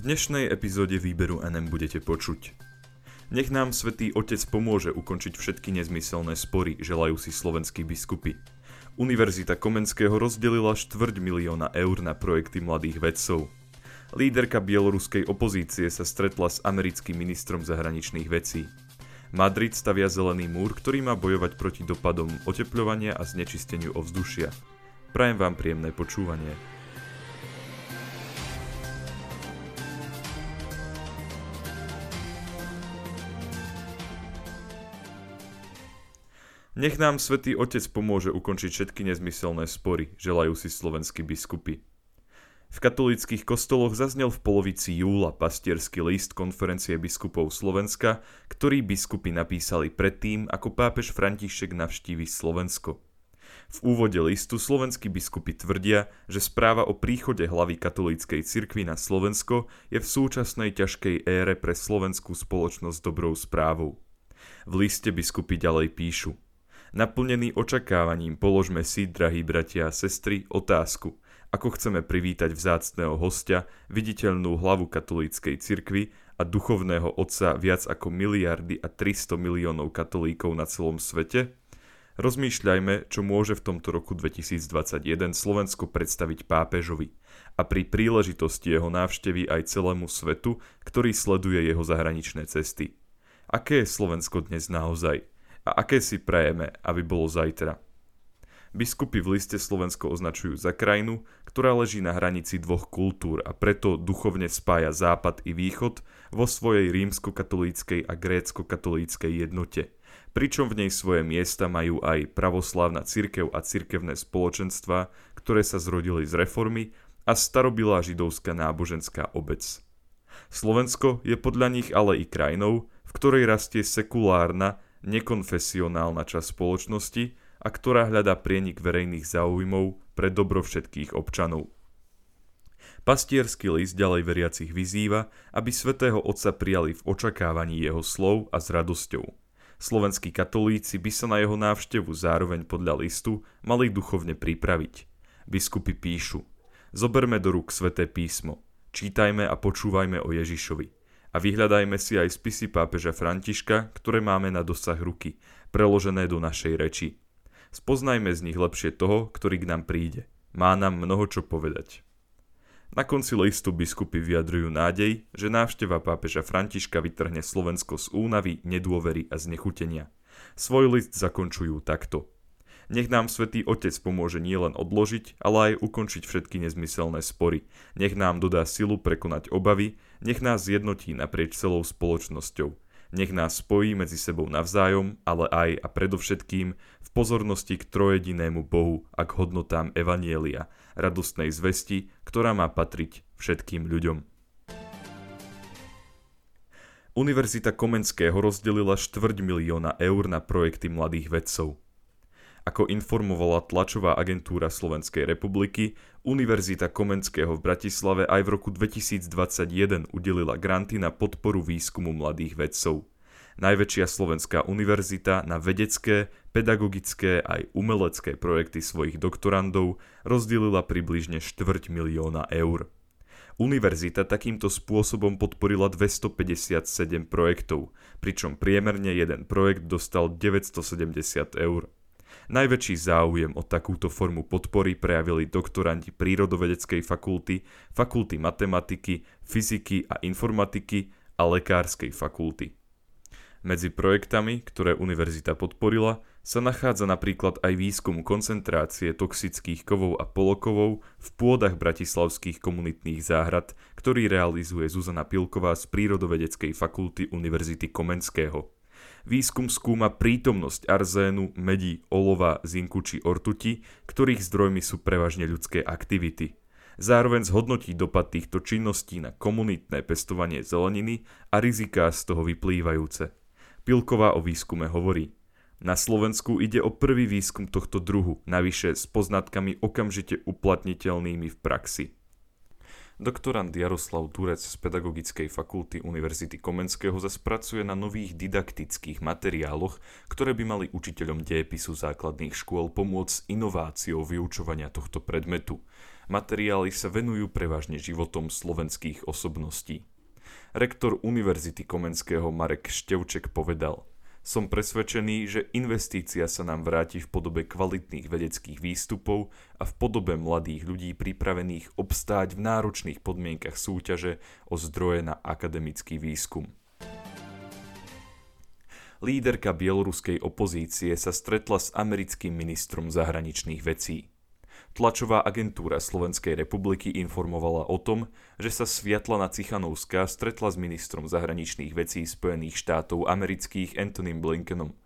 V dnešnej epizóde výberu NM budete počuť. Nech nám svätý Otec pomôže ukončiť všetky nezmyselné spory, želajú si slovenskí biskupy. Univerzita Komenského rozdelila štvrť milióna eur na projekty mladých vedcov. Líderka bieloruskej opozície sa stretla s americkým ministrom zahraničných vecí. Madrid stavia zelený múr, ktorý má bojovať proti dopadom oteplovania a znečisteniu ovzdušia. Prajem vám príjemné počúvanie. Nech nám svätý Otec pomôže ukončiť všetky nezmyselné spory, želajú si slovenskí biskupy. V katolíckých kostoloch zaznel v polovici júla pastierský list konferencie biskupov Slovenska, ktorý biskupy napísali predtým, ako pápež František navštívi Slovensko. V úvode listu slovenskí biskupy tvrdia, že správa o príchode hlavy katolíckej cirkvi na Slovensko je v súčasnej ťažkej ére pre slovenskú spoločnosť dobrou správou. V liste biskupy ďalej píšu – Naplnený očakávaním položme si, drahí bratia a sestry, otázku, ako chceme privítať vzácného hostia, viditeľnú hlavu katolíckej cirkvi a duchovného otca viac ako miliardy a 300 miliónov katolíkov na celom svete? Rozmýšľajme, čo môže v tomto roku 2021 Slovensko predstaviť pápežovi a pri príležitosti jeho návštevy aj celému svetu, ktorý sleduje jeho zahraničné cesty. Aké je Slovensko dnes naozaj? A aké si prajeme, aby bolo zajtra. Biskupy v liste Slovensko označujú za krajinu, ktorá leží na hranici dvoch kultúr a preto duchovne spája západ i východ vo svojej rímsko-katolíckej a grécko-katolíckej jednote. Pričom v nej svoje miesta majú aj pravoslávna cirkev a cirkevné spoločenstva, ktoré sa zrodili z reformy a starobilá židovská náboženská obec. Slovensko je podľa nich ale i krajinou, v ktorej rastie sekulárna nekonfesionálna časť spoločnosti a ktorá hľadá prienik verejných záujmov pre dobro všetkých občanov. Pastierský list ďalej veriacich vyzýva, aby svätého Otca prijali v očakávaní jeho slov a s radosťou. Slovenskí katolíci by sa na jeho návštevu zároveň podľa listu mali duchovne pripraviť. Biskupy píšu, zoberme do rúk sväté písmo, čítajme a počúvajme o Ježišovi a vyhľadajme si aj spisy pápeža Františka, ktoré máme na dosah ruky, preložené do našej reči. Spoznajme z nich lepšie toho, ktorý k nám príde. Má nám mnoho čo povedať. Na konci listu biskupy vyjadrujú nádej, že návšteva pápeža Františka vytrhne Slovensko z únavy, nedôvery a znechutenia. Svoj list zakončujú takto. Nech nám svätý Otec pomôže nielen odložiť, ale aj ukončiť všetky nezmyselné spory. Nech nám dodá silu prekonať obavy, nech nás zjednotí naprieč celou spoločnosťou. Nech nás spojí medzi sebou navzájom, ale aj a predovšetkým v pozornosti k trojedinému Bohu a k hodnotám Evanielia, radostnej zvesti, ktorá má patriť všetkým ľuďom. Univerzita Komenského rozdelila štvrť milióna eur na projekty mladých vedcov. Ako informovala tlačová agentúra Slovenskej republiky, Univerzita Komenského v Bratislave aj v roku 2021 udelila granty na podporu výskumu mladých vedcov. Najväčšia slovenská univerzita na vedecké, pedagogické aj umelecké projekty svojich doktorandov rozdelila približne štvrť milióna eur. Univerzita takýmto spôsobom podporila 257 projektov, pričom priemerne jeden projekt dostal 970 eur. Najväčší záujem o takúto formu podpory prejavili doktorandi prírodovedeckej fakulty, fakulty matematiky, fyziky a informatiky a lekárskej fakulty. Medzi projektami, ktoré univerzita podporila, sa nachádza napríklad aj výskum koncentrácie toxických kovov a polokovov v pôdach bratislavských komunitných záhrad, ktorý realizuje Zuzana Pilková z prírodovedeckej fakulty Univerzity Komenského. Výskum skúma prítomnosť arzénu, medí, olova, zinku či ortuti, ktorých zdrojmi sú prevažne ľudské aktivity. Zároveň zhodnotí dopad týchto činností na komunitné pestovanie zeleniny a riziká z toho vyplývajúce. Pilková o výskume hovorí. Na Slovensku ide o prvý výskum tohto druhu, navyše s poznatkami okamžite uplatniteľnými v praxi. Doktorant Jaroslav Turec z Pedagogickej fakulty Univerzity Komenského zase pracuje na nových didaktických materiáloch, ktoré by mali učiteľom dejepisu základných škôl pomôcť s inováciou vyučovania tohto predmetu. Materiály sa venujú prevažne životom slovenských osobností. Rektor Univerzity Komenského Marek Števček povedal – som presvedčený, že investícia sa nám vráti v podobe kvalitných vedeckých výstupov a v podobe mladých ľudí pripravených obstáť v náročných podmienkach súťaže o zdroje na akademický výskum. Líderka bieloruskej opozície sa stretla s americkým ministrom zahraničných vecí. Tlačová agentúra Slovenskej republiky informovala o tom, že sa Sviatlana Cichanovská stretla s ministrom zahraničných vecí Spojených štátov amerických Antonym Blinkenom.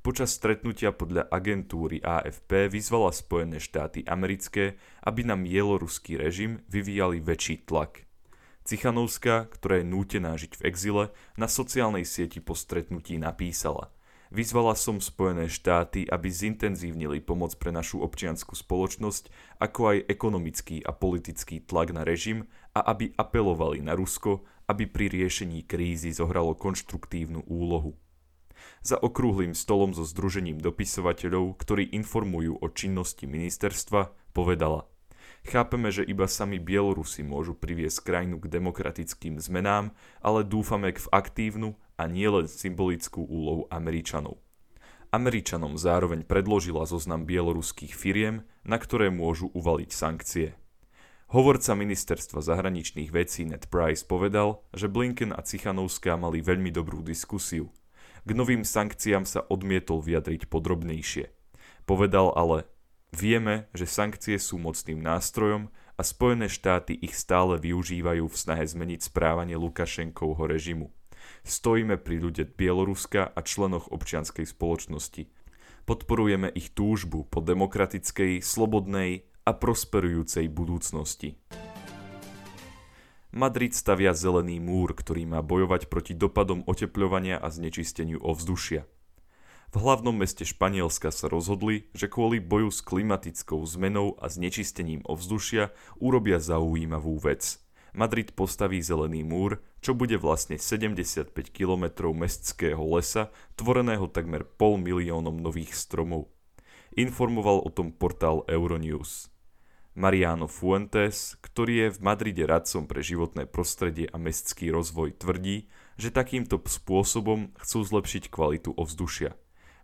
Počas stretnutia podľa agentúry AFP vyzvala Spojené štáty americké, aby na bieloruský režim vyvíjali väčší tlak. Cichanovská, ktorá je nútená žiť v exile, na sociálnej sieti po stretnutí napísala – Vyzvala som Spojené štáty, aby zintenzívnili pomoc pre našu občianskú spoločnosť, ako aj ekonomický a politický tlak na režim a aby apelovali na Rusko, aby pri riešení krízy zohralo konštruktívnu úlohu. Za okrúhlým stolom so združením dopisovateľov, ktorí informujú o činnosti ministerstva, povedala Chápeme, že iba sami Bielorusi môžu priviesť krajinu k demokratickým zmenám, ale dúfame v aktívnu a nielen symbolickú úlohu Američanov. Američanom zároveň predložila zoznam bieloruských firiem, na ktoré môžu uvaliť sankcie. Hovorca ministerstva zahraničných vecí Ned Price povedal, že Blinken a Cichanovská mali veľmi dobrú diskusiu. K novým sankciám sa odmietol vyjadriť podrobnejšie. Povedal ale, vieme, že sankcie sú mocným nástrojom a Spojené štáty ich stále využívajú v snahe zmeniť správanie Lukašenkovho režimu. Stojíme pri ľude Bieloruska a členoch občianskej spoločnosti. Podporujeme ich túžbu po demokratickej, slobodnej a prosperujúcej budúcnosti. Madrid stavia zelený múr, ktorý má bojovať proti dopadom otepľovania a znečisteniu ovzdušia. V hlavnom meste Španielska sa rozhodli, že kvôli boju s klimatickou zmenou a znečistením ovzdušia urobia zaujímavú vec – Madrid postaví zelený múr, čo bude vlastne 75 km mestského lesa, tvoreného takmer pol miliónom nových stromov. Informoval o tom portál Euronews. Mariano Fuentes, ktorý je v Madride radcom pre životné prostredie a mestský rozvoj, tvrdí, že takýmto spôsobom chcú zlepšiť kvalitu ovzdušia.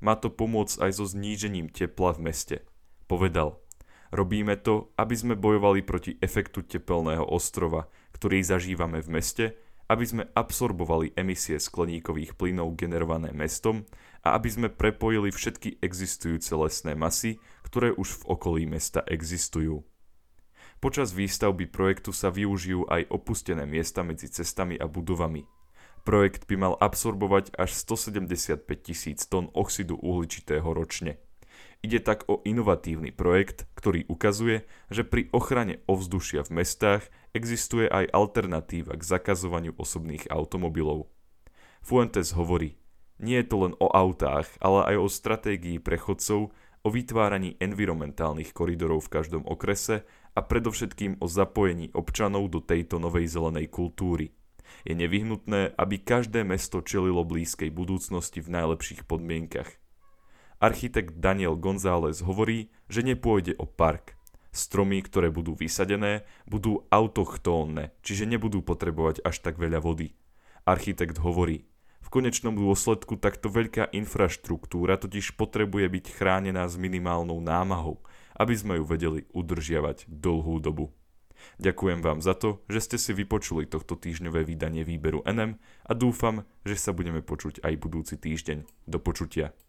Má to pomôcť aj so znížením tepla v meste. Povedal, robíme to, aby sme bojovali proti efektu tepelného ostrova, ktorý zažívame v meste, aby sme absorbovali emisie skleníkových plynov generované mestom a aby sme prepojili všetky existujúce lesné masy, ktoré už v okolí mesta existujú. Počas výstavby projektu sa využijú aj opustené miesta medzi cestami a budovami. Projekt by mal absorbovať až 175 tisíc tón oxidu uhličitého ročne. Ide tak o inovatívny projekt, ktorý ukazuje, že pri ochrane ovzdušia v mestách existuje aj alternatíva k zakazovaniu osobných automobilov. Fuentes hovorí, nie je to len o autách, ale aj o stratégii pre chodcov, o vytváraní environmentálnych koridorov v každom okrese a predovšetkým o zapojení občanov do tejto novej zelenej kultúry. Je nevyhnutné, aby každé mesto čelilo blízkej budúcnosti v najlepších podmienkach. Architekt Daniel González hovorí, že nepôjde o park. Stromy, ktoré budú vysadené, budú autochtónne, čiže nebudú potrebovať až tak veľa vody. Architekt hovorí, v konečnom dôsledku takto veľká infraštruktúra totiž potrebuje byť chránená s minimálnou námahou, aby sme ju vedeli udržiavať dlhú dobu. Ďakujem vám za to, že ste si vypočuli tohto týždňové vydanie výberu NM a dúfam, že sa budeme počuť aj budúci týždeň. Do počutia.